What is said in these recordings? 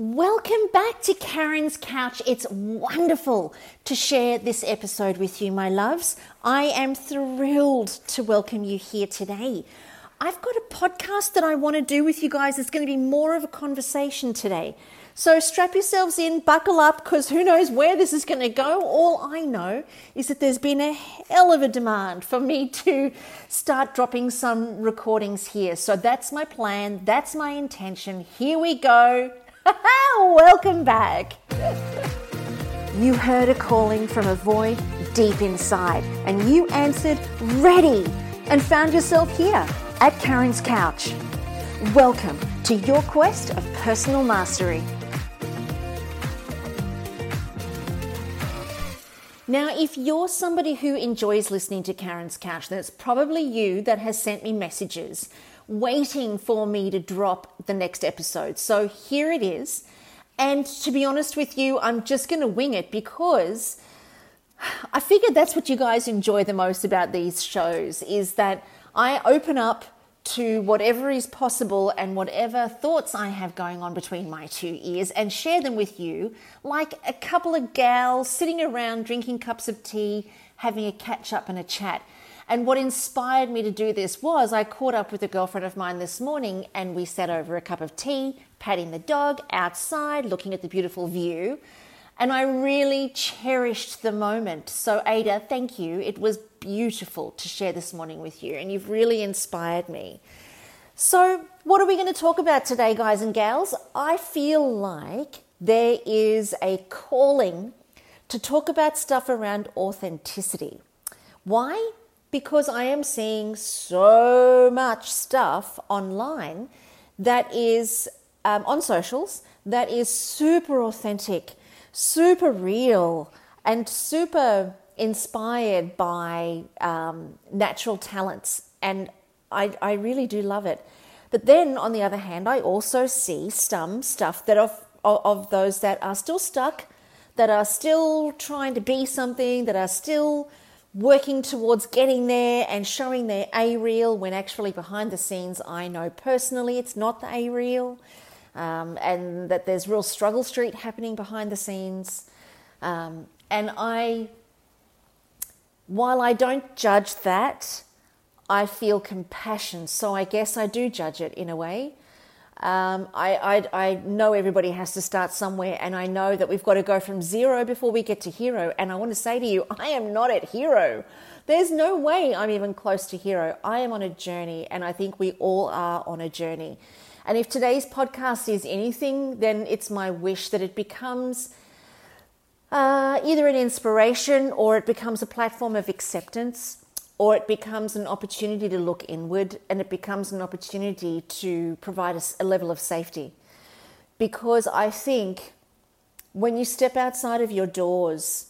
Welcome back to Karen's Couch. It's wonderful to share this episode with you, my loves. I am thrilled to welcome you here today. I've got a podcast that I want to do with you guys. It's going to be more of a conversation today. So strap yourselves in, buckle up, because who knows where this is going to go. All I know is that there's been a hell of a demand for me to start dropping some recordings here. So that's my plan, that's my intention. Here we go. Welcome back. You heard a calling from a void deep inside, and you answered ready and found yourself here at Karen's Couch. Welcome to your quest of personal mastery. Now, if you're somebody who enjoys listening to Karen's Couch, then it's probably you that has sent me messages waiting for me to drop the next episode. So here it is. And to be honest with you, I'm just going to wing it because I figured that's what you guys enjoy the most about these shows is that I open up to whatever is possible and whatever thoughts I have going on between my two ears and share them with you like a couple of gals sitting around drinking cups of tea, having a catch up and a chat. And what inspired me to do this was I caught up with a girlfriend of mine this morning and we sat over a cup of tea, patting the dog outside, looking at the beautiful view. And I really cherished the moment. So, Ada, thank you. It was beautiful to share this morning with you, and you've really inspired me. So, what are we going to talk about today, guys and gals? I feel like there is a calling to talk about stuff around authenticity. Why? Because I am seeing so much stuff online that is um, on socials that is super authentic super real and super inspired by um, natural talents. And I, I really do love it. But then, on the other hand, I also see some stuff that of, of those that are still stuck, that are still trying to be something, that are still working towards getting there and showing their A reel when actually behind the scenes, I know personally it's not the A reel um, and that there's real struggle street happening behind the scenes. Um, and I, while I don't judge that, I feel compassion. So I guess I do judge it in a way. Um, I, I, I, know everybody has to start somewhere, and I know that we've got to go from zero before we get to hero. And I want to say to you, I am not at hero. There's no way I'm even close to hero. I am on a journey, and I think we all are on a journey. And if today's podcast is anything, then it's my wish that it becomes uh, either an inspiration or it becomes a platform of acceptance or it becomes an opportunity to look inward and it becomes an opportunity to provide a, a level of safety. Because I think when you step outside of your doors,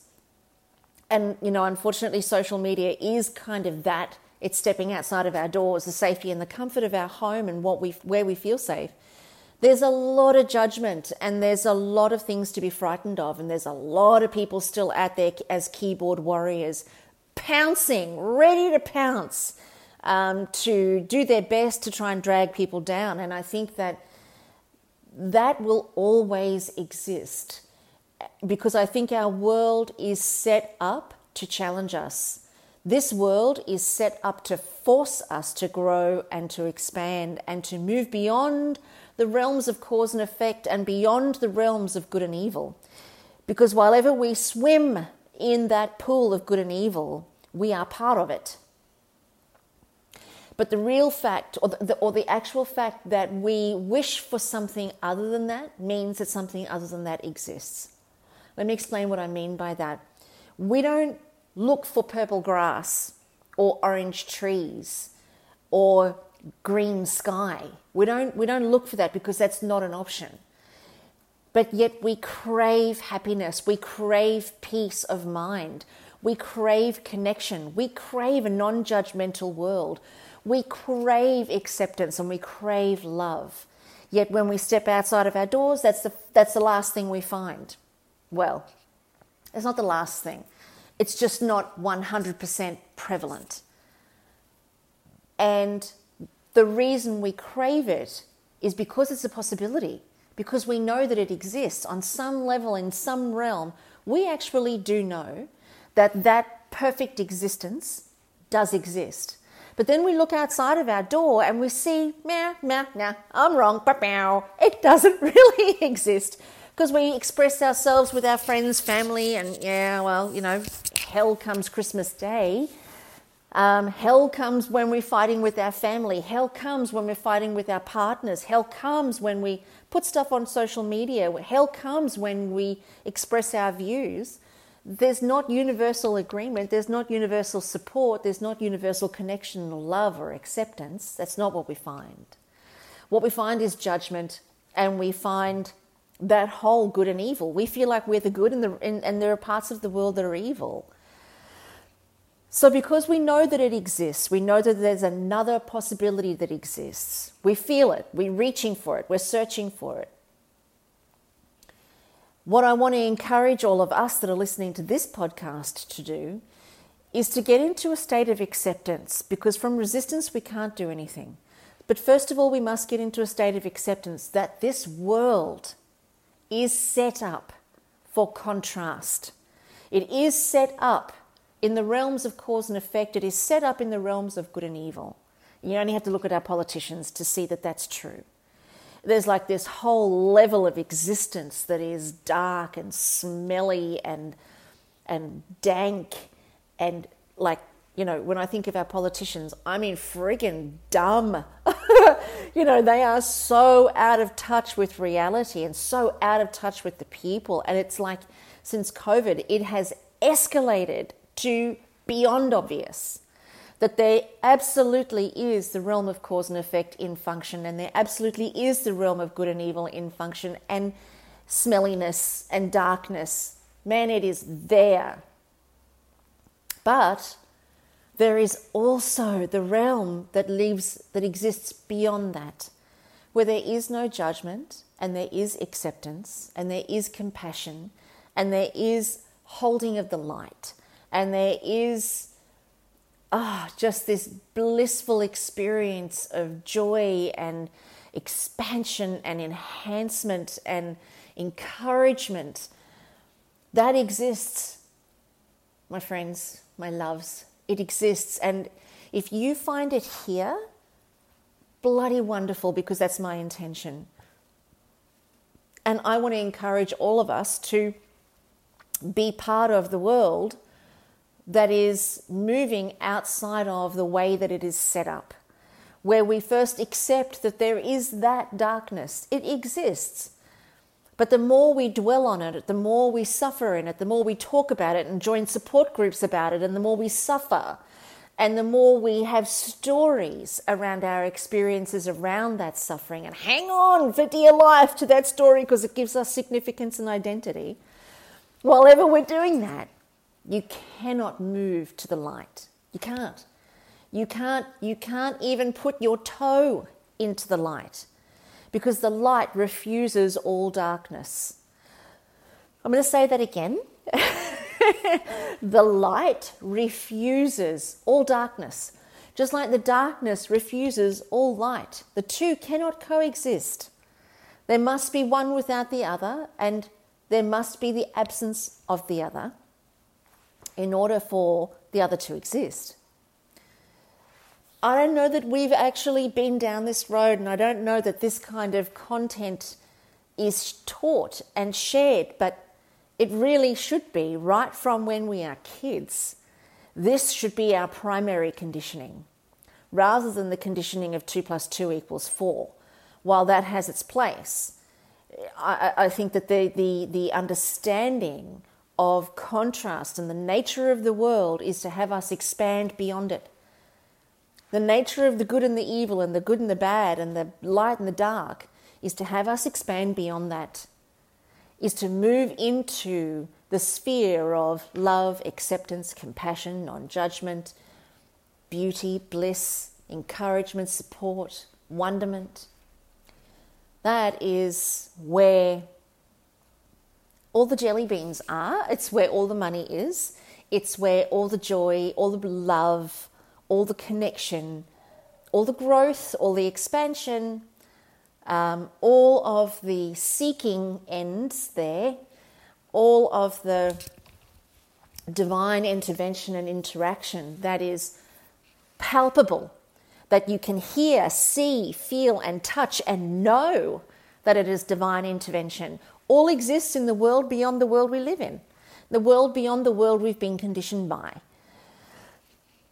and you know, unfortunately, social media is kind of that it's stepping outside of our doors, the safety and the comfort of our home and what we, where we feel safe. There's a lot of judgment and there's a lot of things to be frightened of, and there's a lot of people still out there as keyboard warriors, pouncing, ready to pounce, um, to do their best to try and drag people down. And I think that that will always exist because I think our world is set up to challenge us. This world is set up to force us to grow and to expand and to move beyond the realms of cause and effect and beyond the realms of good and evil. Because while ever we swim in that pool of good and evil, we are part of it. But the real fact, or the, or the actual fact that we wish for something other than that, means that something other than that exists. Let me explain what I mean by that. We don't look for purple grass or orange trees or green sky. We don't, we don't look for that because that's not an option. But yet we crave happiness, we crave peace of mind, we crave connection, we crave a non judgmental world, we crave acceptance, and we crave love. Yet when we step outside of our doors, that's the, that's the last thing we find. Well, it's not the last thing. It's just not 100% prevalent. And the reason we crave it is because it's a possibility, because we know that it exists on some level, in some realm. We actually do know that that perfect existence does exist. But then we look outside of our door and we see, meh, meh, nah, I'm wrong, bow. it doesn't really exist because we express ourselves with our friends, family, and yeah, well, you know, hell comes Christmas Day. Um, hell comes when we're fighting with our family. Hell comes when we're fighting with our partners. Hell comes when we put stuff on social media. Hell comes when we express our views. There's not universal agreement. There's not universal support. There's not universal connection or love or acceptance. That's not what we find. What we find is judgment, and we find that whole good and evil. We feel like we're the good, and, the, and, and there are parts of the world that are evil. So, because we know that it exists, we know that there's another possibility that exists. We feel it, we're reaching for it, we're searching for it. What I want to encourage all of us that are listening to this podcast to do is to get into a state of acceptance because from resistance we can't do anything. But first of all, we must get into a state of acceptance that this world is set up for contrast. It is set up in the realms of cause and effect, it is set up in the realms of good and evil. You only have to look at our politicians to see that that's true. There's like this whole level of existence that is dark and smelly and and dank. And like you know when I think of our politicians, I mean friggin' dumb. you know they are so out of touch with reality and so out of touch with the people, and it's like since COVID, it has escalated to beyond obvious that there absolutely is the realm of cause and effect in function, and there absolutely is the realm of good and evil in function, and smelliness and darkness. Man, it is there. But there is also the realm that lives, that exists beyond that, where there is no judgment, and there is acceptance, and there is compassion, and there is holding of the light and there is ah, just this blissful experience of joy and expansion and enhancement and encouragement that exists, my friends, my loves. It exists. And if you find it here, bloody wonderful because that's my intention. And I want to encourage all of us to be part of the world that is moving outside of the way that it is set up, where we first accept that there is that darkness. It exists. But the more we dwell on it, the more we suffer in it, the more we talk about it and join support groups about it, and the more we suffer, and the more we have stories around our experiences around that suffering and hang on for dear life to that story because it gives us significance and identity. While ever we're doing that, you cannot move to the light. You can't. You can't you can't even put your toe into the light because the light refuses all darkness. I'm going to say that again. the light refuses all darkness, just like the darkness refuses all light. The two cannot coexist. There must be one without the other, and there must be the absence of the other in order for the other to exist. I don't know that we've actually been down this road, and I don't know that this kind of content is taught and shared, but it really should be right from when we are kids. This should be our primary conditioning rather than the conditioning of 2 plus 2 equals 4. While that has its place, I, I think that the, the, the understanding of contrast and the nature of the world is to have us expand beyond it. The nature of the good and the evil and the good and the bad and the light and the dark is to have us expand beyond that, is to move into the sphere of love, acceptance, compassion, non judgment, beauty, bliss, encouragement, support, wonderment. That is where all the jelly beans are. It's where all the money is. It's where all the joy, all the love, all the connection, all the growth, all the expansion, um, all of the seeking ends there, all of the divine intervention and interaction that is palpable, that you can hear, see, feel, and touch and know that it is divine intervention, all exists in the world beyond the world we live in, the world beyond the world we've been conditioned by.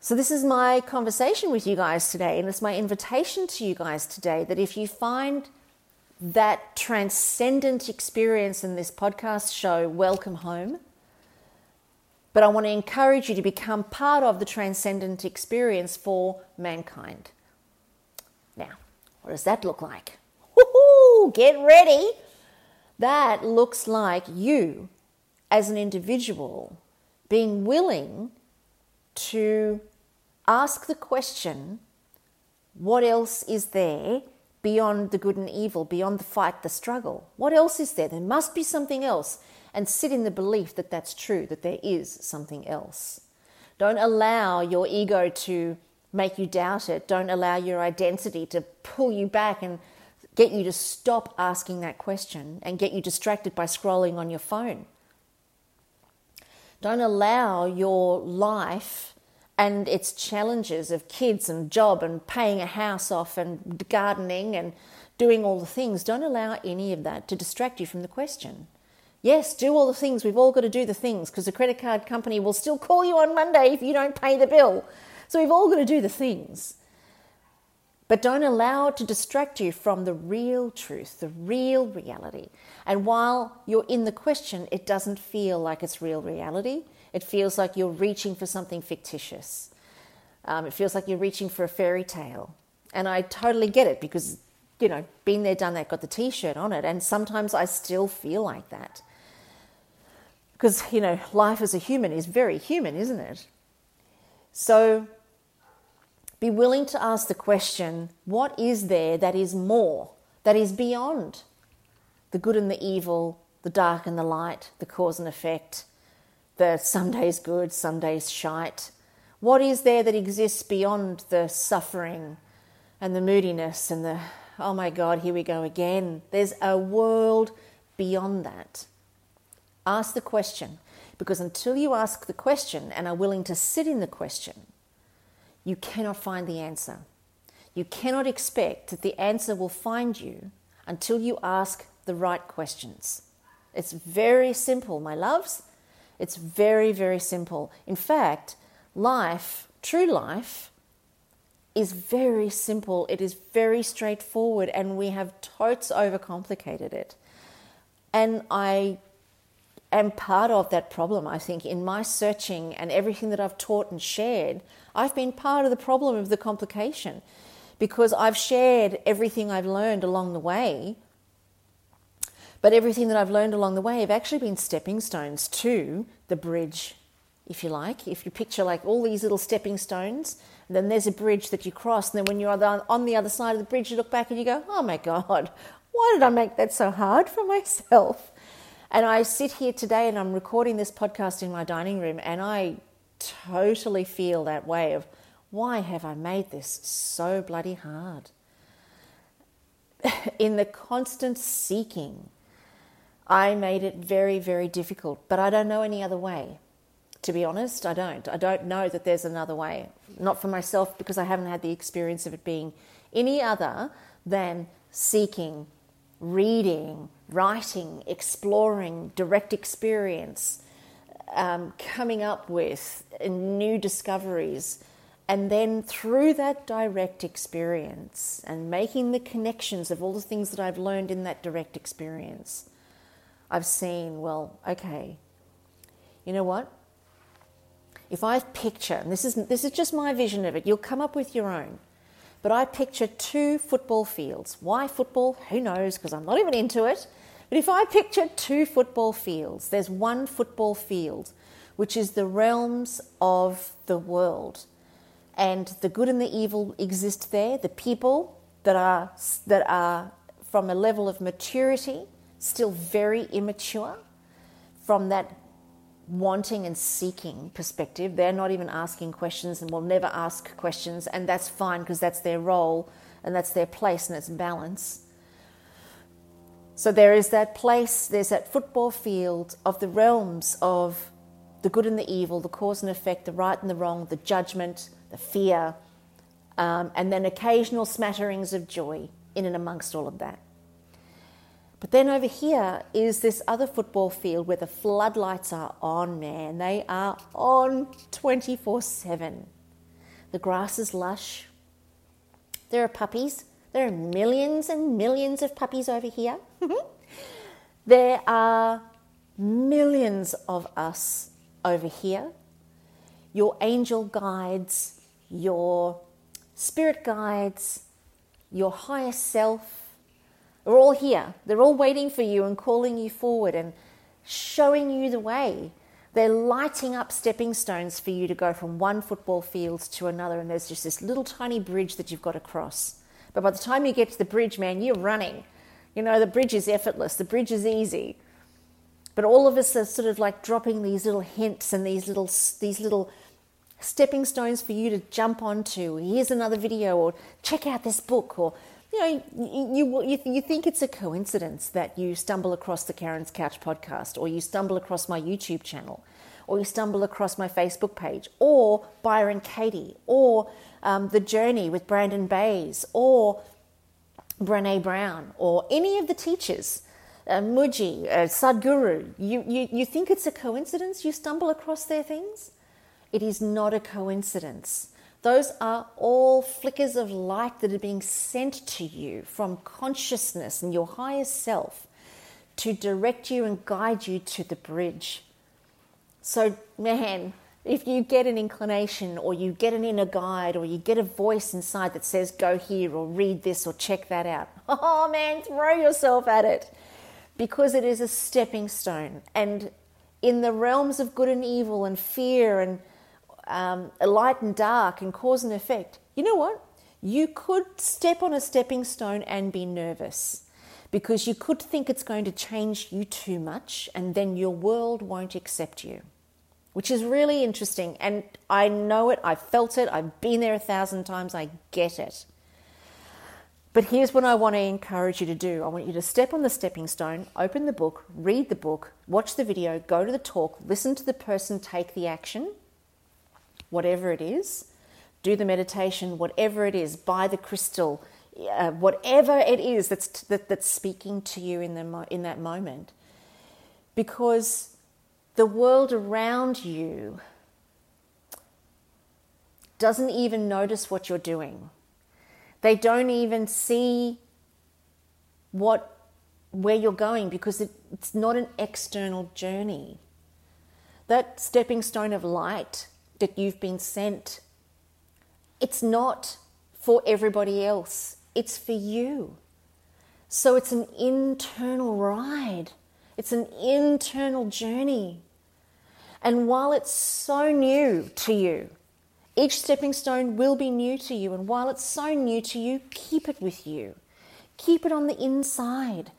So, this is my conversation with you guys today, and it's my invitation to you guys today that if you find that transcendent experience in this podcast show, welcome home. But I want to encourage you to become part of the transcendent experience for mankind. Now, what does that look like? Woo-hoo, get ready. That looks like you as an individual being willing to ask the question what else is there beyond the good and evil, beyond the fight, the struggle? What else is there? There must be something else. And sit in the belief that that's true, that there is something else. Don't allow your ego to make you doubt it. Don't allow your identity to pull you back and get you to stop asking that question and get you distracted by scrolling on your phone. Don't allow your life and its challenges of kids and job and paying a house off and gardening and doing all the things, don't allow any of that to distract you from the question. Yes, do all the things. We've all got to do the things because the credit card company will still call you on Monday if you don't pay the bill. So we've all got to do the things. But don't allow it to distract you from the real truth, the real reality. And while you're in the question, it doesn't feel like it's real reality. It feels like you're reaching for something fictitious. Um, it feels like you're reaching for a fairy tale. And I totally get it because, you know, been there, done that, got the t shirt on it. And sometimes I still feel like that. Because, you know, life as a human is very human, isn't it? So be willing to ask the question what is there that is more, that is beyond the good and the evil, the dark and the light, the cause and effect, the some days good, some days shite? What is there that exists beyond the suffering and the moodiness and the, oh my God, here we go again? There's a world beyond that. Ask the question, because until you ask the question and are willing to sit in the question, you cannot find the answer. You cannot expect that the answer will find you until you ask the right questions. It's very simple, my loves. It's very, very simple. In fact, life, true life, is very simple. It is very straightforward, and we have totes overcomplicated it. And I am part of that problem, I think, in my searching and everything that I've taught and shared. I've been part of the problem of the complication because I've shared everything I've learned along the way but everything that I've learned along the way have actually been stepping stones to the bridge, if you like. If you picture like all these little stepping stones, then there's a bridge that you cross, and then when you're on the other side of the bridge, you look back and you go, oh my God, why did I make that so hard for myself? And I sit here today and I'm recording this podcast in my dining room, and I totally feel that way of why have I made this so bloody hard? in the constant seeking I made it very, very difficult, but I don't know any other way. To be honest, I don't. I don't know that there's another way. Not for myself because I haven't had the experience of it being any other than seeking, reading, writing, exploring, direct experience, um, coming up with new discoveries. And then through that direct experience and making the connections of all the things that I've learned in that direct experience, I've seen, well, okay, you know what? If I picture, and this is, this is just my vision of it, you'll come up with your own, but I picture two football fields. Why football? Who knows, because I'm not even into it. But if I picture two football fields, there's one football field, which is the realms of the world. And the good and the evil exist there. The people that are, that are from a level of maturity still very immature from that wanting and seeking perspective. They're not even asking questions and will never ask questions, and that's fine because that's their role and that's their place and it's balance. So there is that place, there's that football field of the realms of the good and the evil, the cause and effect, the right and the wrong, the judgment, the fear, um, and then occasional smatterings of joy in and amongst all of that. But then over here is this other football field where the floodlights are on, man. They are on 24 7. The grass is lush. There are puppies. There are millions and millions of puppies over here. there are millions of us over here. Your angel guides, your spirit guides, your higher self, are all here. They're all waiting for you and calling you forward and showing you the way. They're lighting up stepping stones for you to go from one football field to another, and there's just this little tiny bridge that you've got to cross. But by the time you get to the bridge, man, you're running. You know, the bridge is effortless, the bridge is easy. But all of us are sort of like dropping these little hints and these little, these little stepping stones for you to jump onto. Here's another video, or check out this book, or you know, you, you, you think it's a coincidence that you stumble across the Karen's Couch podcast, or you stumble across my YouTube channel, or you stumble across my Facebook page, or Byron Katie, or um, The Journey with Brandon Bays, or Brene Brown, or any of the teachers, uh, Mooji, uh, Sadhguru. You, you, you think it's a coincidence you stumble across their things? It is not a coincidence. Those are all flickers of light that are being sent to you from consciousness and your higher self to direct you and guide you to the bridge. So, man, if you get an inclination or you get an inner guide or you get a voice inside that says, go here or read this or check that out, oh man, throw yourself at it because it is a stepping stone. And in the realms of good and evil and fear and um, light and dark and cause and effect, you know what? You could step on a stepping stone and be nervous because you could think it's going to change you too much and then your world won't accept you, which is really interesting. And I know it, I've felt it, I've been there a thousand times, I get it. But here's what I want to encourage you to do I want you to step on the stepping stone, open the book, read the book, watch the video, go to the talk, listen to the person take the action whatever it is, do the meditation, whatever it is, buy the crystal, uh, whatever it is that's, that, that's speaking to you in, the, in that moment. Because the world around you doesn't even notice what you're doing. They don't even see what where you're going because it, it's not an external journey. That stepping stone of light that you've been sent. It's not for everybody else, it's for you. So it's an internal ride, it's an internal journey. And while it's so new to you, each stepping stone will be new to you. And while it's so new to you, keep it with you. Keep it on the inside.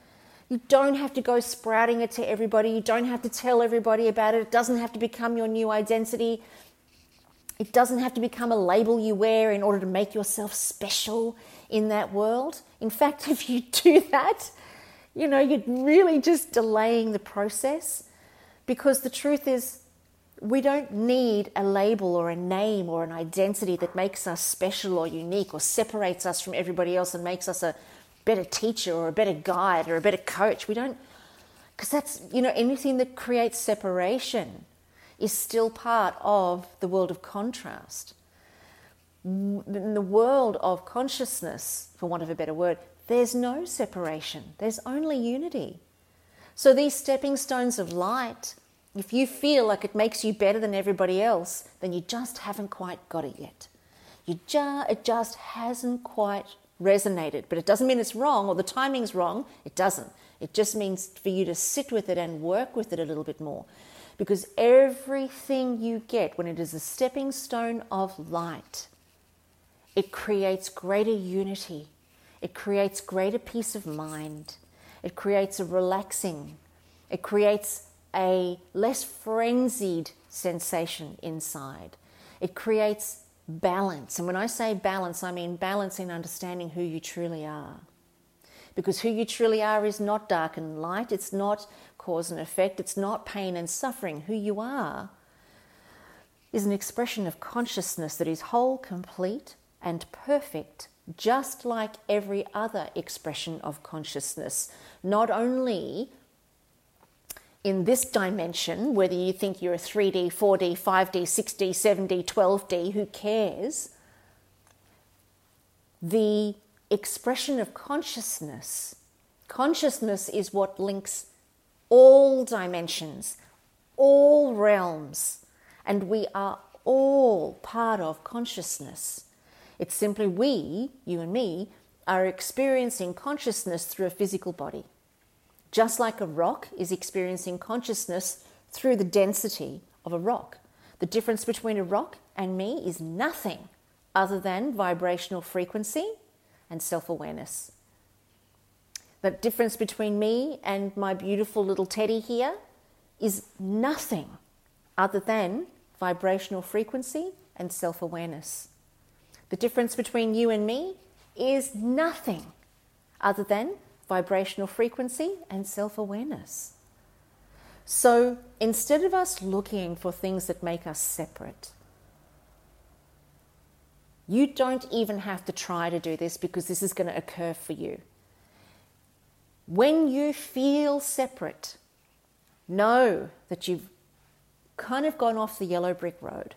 You don't have to go sprouting it to everybody. You don't have to tell everybody about it. It doesn't have to become your new identity. It doesn't have to become a label you wear in order to make yourself special in that world. In fact, if you do that, you know, you're really just delaying the process because the truth is, we don't need a label or a name or an identity that makes us special or unique or separates us from everybody else and makes us a better teacher or a better guide or a better coach. We don't, because that's, you know, anything that creates separation is still part of the world of contrast. In the world of consciousness, for want of a better word, there's no separation, there's only unity. So these stepping stones of light, if you feel like it makes you better than everybody else, then you just haven't quite got it yet. You ju- it just hasn't quite resonated. But it doesn't mean it's wrong or the timing's wrong. It doesn't. It just means for you to sit with it and work with it a little bit more. Because everything you get when it is a stepping stone of light, it creates greater unity, it creates greater peace of mind, it creates a relaxing, it creates a less frenzied sensation inside. It creates balance. And when I say balance, I mean balance in understanding who you truly are. Because who you truly are is not dark and light, it's not cause and effect, it's not pain and suffering. Who you are is an expression of consciousness that is whole, complete, and perfect, just like every other expression of consciousness. Not only in this dimension, whether you think you're a 3D, 4D, 5D, 6D, 7D, 12D, who cares? The expression of consciousness. Consciousness is what links all dimensions, all realms, and we are all part of consciousness. It's simply we, you and me, are experiencing consciousness through a physical body just like a rock is experiencing consciousness through the density of a rock. The difference between a rock and me is nothing other than vibrational frequency and self awareness. The difference between me and my beautiful little teddy here is nothing other than vibrational frequency and self awareness. The difference between you and me is nothing other than vibrational frequency, and self awareness. So instead of us looking for things that make us separate, you don't even have to try to do this because this is going to occur for you. When you feel separate, know that you've kind of gone off the yellow brick road.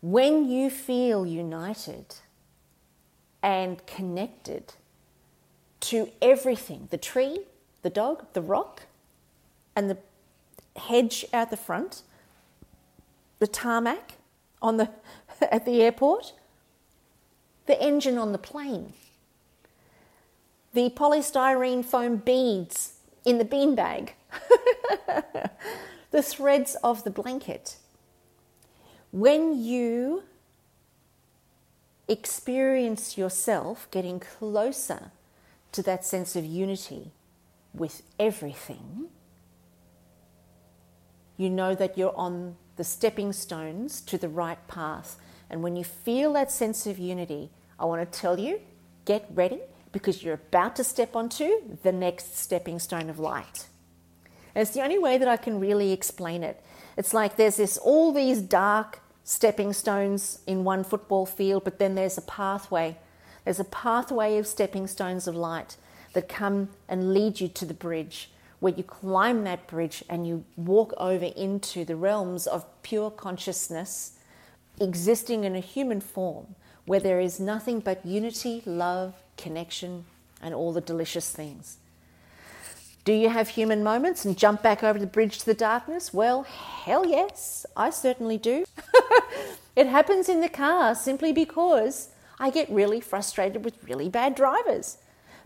When you feel united and connected, to everything the tree, the dog, the rock, and the hedge out the front, the tarmac on the, at the airport, the engine on the plane, the polystyrene foam beads in the beanbag, the threads of the blanket. When you experience yourself getting closer to that sense of unity with everything, you know that you're on the stepping stones to the right path. And when you feel that sense of unity, I want to tell you get ready because you're about to step onto the next stepping stone of light. And it's the only way that I can really explain it. It's like there's this all these dark stepping stones in one football field, but then there's a pathway there's a pathway of stepping stones of light that come and lead you to the bridge, where you climb that bridge and you walk over into the realms of pure consciousness existing in a human form, where there is nothing but unity, love, connection, and all the delicious things. Do you have human moments and jump back over the bridge to the darkness? Well, hell yes, I certainly do. it happens in the car simply because I get really frustrated with really bad drivers.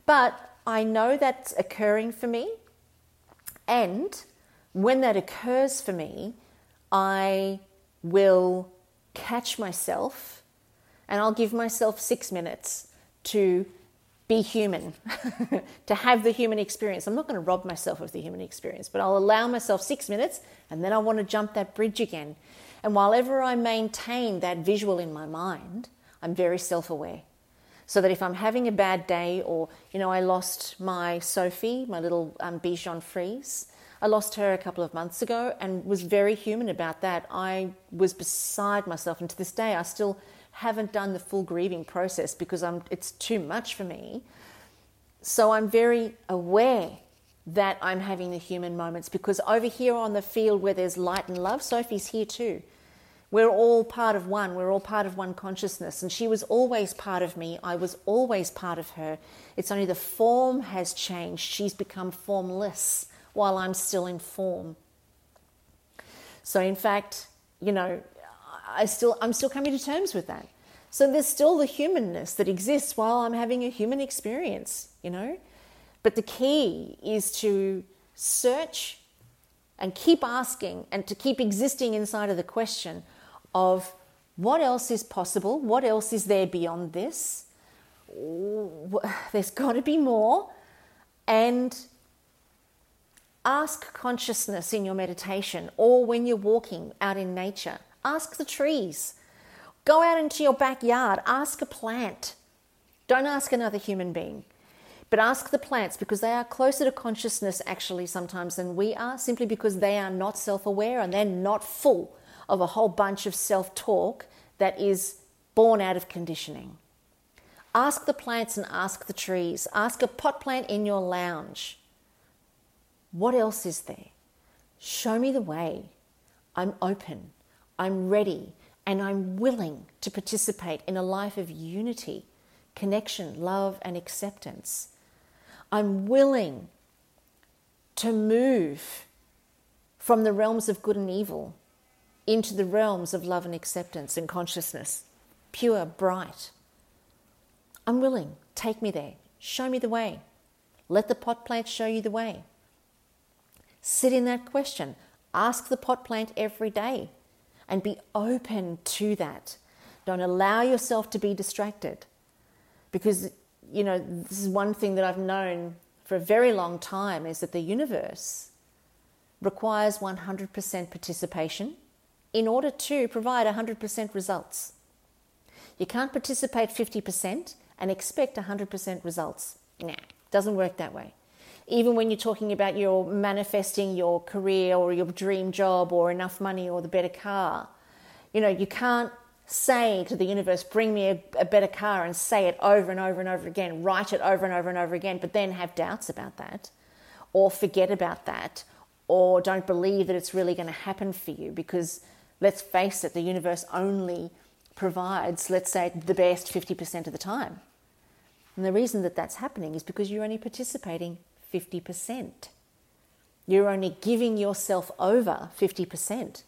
But I know that's occurring for me. And when that occurs for me, I will catch myself and I'll give myself six minutes to be human, to have the human experience. I'm not going to rob myself of the human experience, but I'll allow myself six minutes and then I want to jump that bridge again. And while ever I maintain that visual in my mind, I'm very self aware. So that if I'm having a bad day, or, you know, I lost my Sophie, my little um, Bichon Frise, I lost her a couple of months ago and was very human about that. I was beside myself, and to this day, I still haven't done the full grieving process because I'm, it's too much for me. So I'm very aware that I'm having the human moments because over here on the field where there's light and love, Sophie's here too. We're all part of one. We're all part of one consciousness. And she was always part of me. I was always part of her. It's only the form has changed. She's become formless while I'm still in form. So, in fact, you know, I still, I'm still coming to terms with that. So, there's still the humanness that exists while I'm having a human experience, you know. But the key is to search and keep asking and to keep existing inside of the question of what else is possible, what else is there beyond this. There's got to be more. And ask consciousness in your meditation or when you're walking out in nature. Ask the trees. Go out into your backyard, ask a plant. Don't ask another human being, but ask the plants because they are closer to consciousness actually sometimes than we are, simply because they are not self aware and they're not full of a whole bunch of self talk that is born out of conditioning. Ask the plants and ask the trees. Ask a pot plant in your lounge. What else is there? Show me the way. I'm open. I'm ready. And I'm willing to participate in a life of unity, connection, love, and acceptance. I'm willing to move from the realms of good and evil into the realms of love and acceptance and consciousness, pure, bright. I'm willing. Take me there. Show me the way. Let the pot plant show you the way. Sit in that question. Ask the pot plant every day and be open to that. Don't allow yourself to be distracted. Because, you know, this is one thing that I've known for a very long time is that the universe requires 100% participation in order to provide 100% results. You can't participate 50% and expect 100% results. Nah, it doesn't work that way. Even when you're talking about your manifesting your career or your dream job or enough money or the better car, you know, you can't say to the universe, bring me a, a, better car and say it over and over and over again, write it over and over and over again, but then have doubts about that or forget about that or don't believe that it's really going to happen for you because let's face it, the universe only provides, let's say, the best 50% of the time. And the reason that that's happening is because you're only participating 50%. You're only giving yourself over 50%.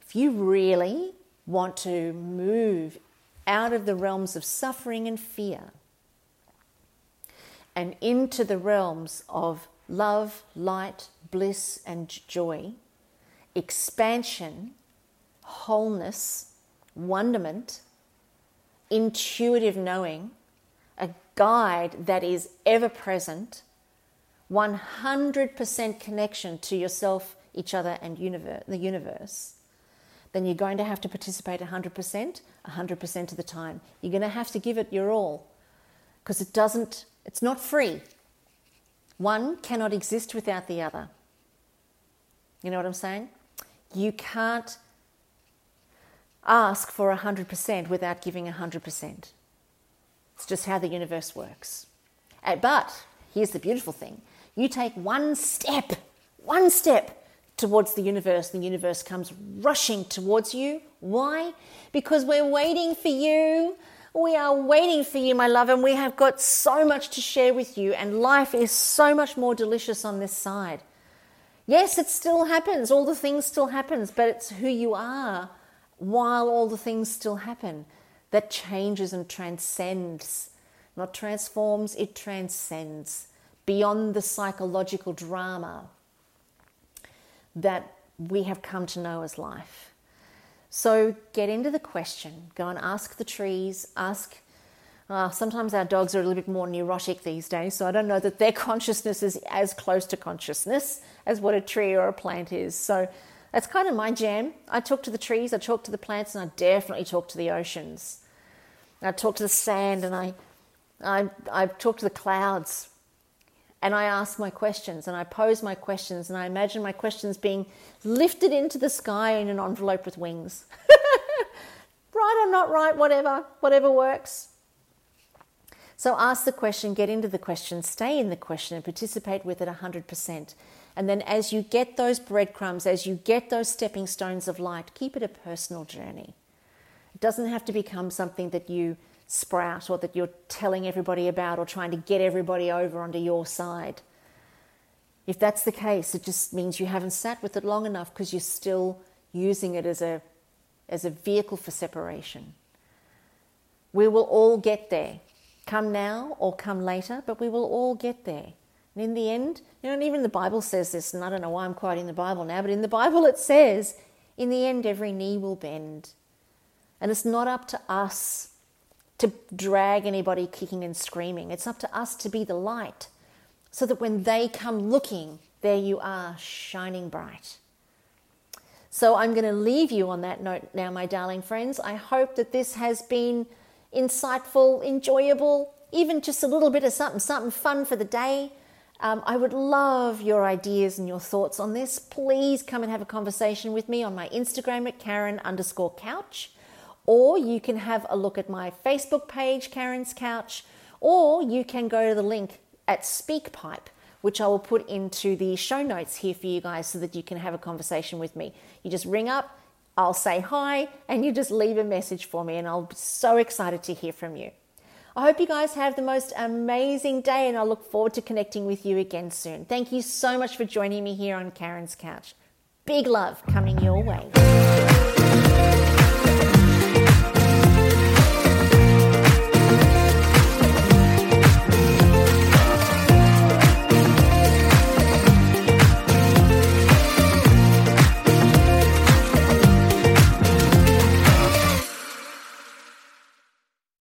If you really want to move out of the realms of suffering and fear and into the realms of love, light, bliss, and joy, expansion, wholeness, wonderment, intuitive knowing, a guide that is ever present, 100% connection to yourself, each other, and universe, the universe, then you're going to have to participate 100%, 100% of the time. You're going to have to give it your all because it doesn't, it's not free. One cannot exist without the other. You know what I'm saying? You can't ask for 100% without giving 100%. It's just how the universe works. Uh, but here's the beautiful thing you take one step, one step towards the universe, and the universe comes rushing towards you. Why? Because we're waiting for you. We are waiting for you, my love, and we have got so much to share with you, and life is so much more delicious on this side. Yes, it still happens, all the things still happens, but it's who you are while all the things still happen that changes and transcends, not transforms, it transcends beyond the psychological drama that we have come to know as life. So get into the question, go and ask the trees, ask. Uh, sometimes our dogs are a little bit more neurotic these days, so I don't know that their consciousness is as close to consciousness as what a tree or a plant is. So that's kind of my jam. I talk to the trees, I talk to the plants, and I definitely talk to the oceans. I talk to the sand and I, I, I talk to the clouds and I ask my questions and I pose my questions and I imagine my questions being lifted into the sky in an envelope with wings. right or not right, whatever, whatever works. So ask the question, get into the question, stay in the question, and participate with it 100%. And then as you get those breadcrumbs, as you get those stepping stones of light, keep it a personal journey It doesn't have to become something that you sprout or that you're telling everybody about or trying to get everybody over onto your side. If that's the case, it just means you haven't sat with it long enough because you're still using it as a, as a vehicle for separation. We will all get there. Come now or come later, but we will all get there. And in the end, you know, and even the Bible says this, and I don't know why I'm quoting the Bible now, but in the Bible it says, in the end, every knee will bend and it's not up to us to drag anybody kicking and screaming. It's up to us to be the light so that when they come looking, there you are, shining bright. So I'm going to leave you on that note now, my darling friends. I hope that this has been insightful, enjoyable, even just a little bit of something, something fun for the day. Um, I would love your ideas and your thoughts on this. Please come and have a conversation with me on my Instagram at Karen underscore couch, or you can have a look at my Facebook page, Karen's Couch, or you can go to the link at SpeakPipe, which I will put into the show notes here for you guys so that you can have a conversation with me. You just ring up, I'll say hi, and you just leave a message for me, and I'll be so excited to hear from you. I hope you guys have the most amazing day, and I look forward to connecting with you again soon. Thank you so much for joining me here on Karen's Couch. Big love coming your way.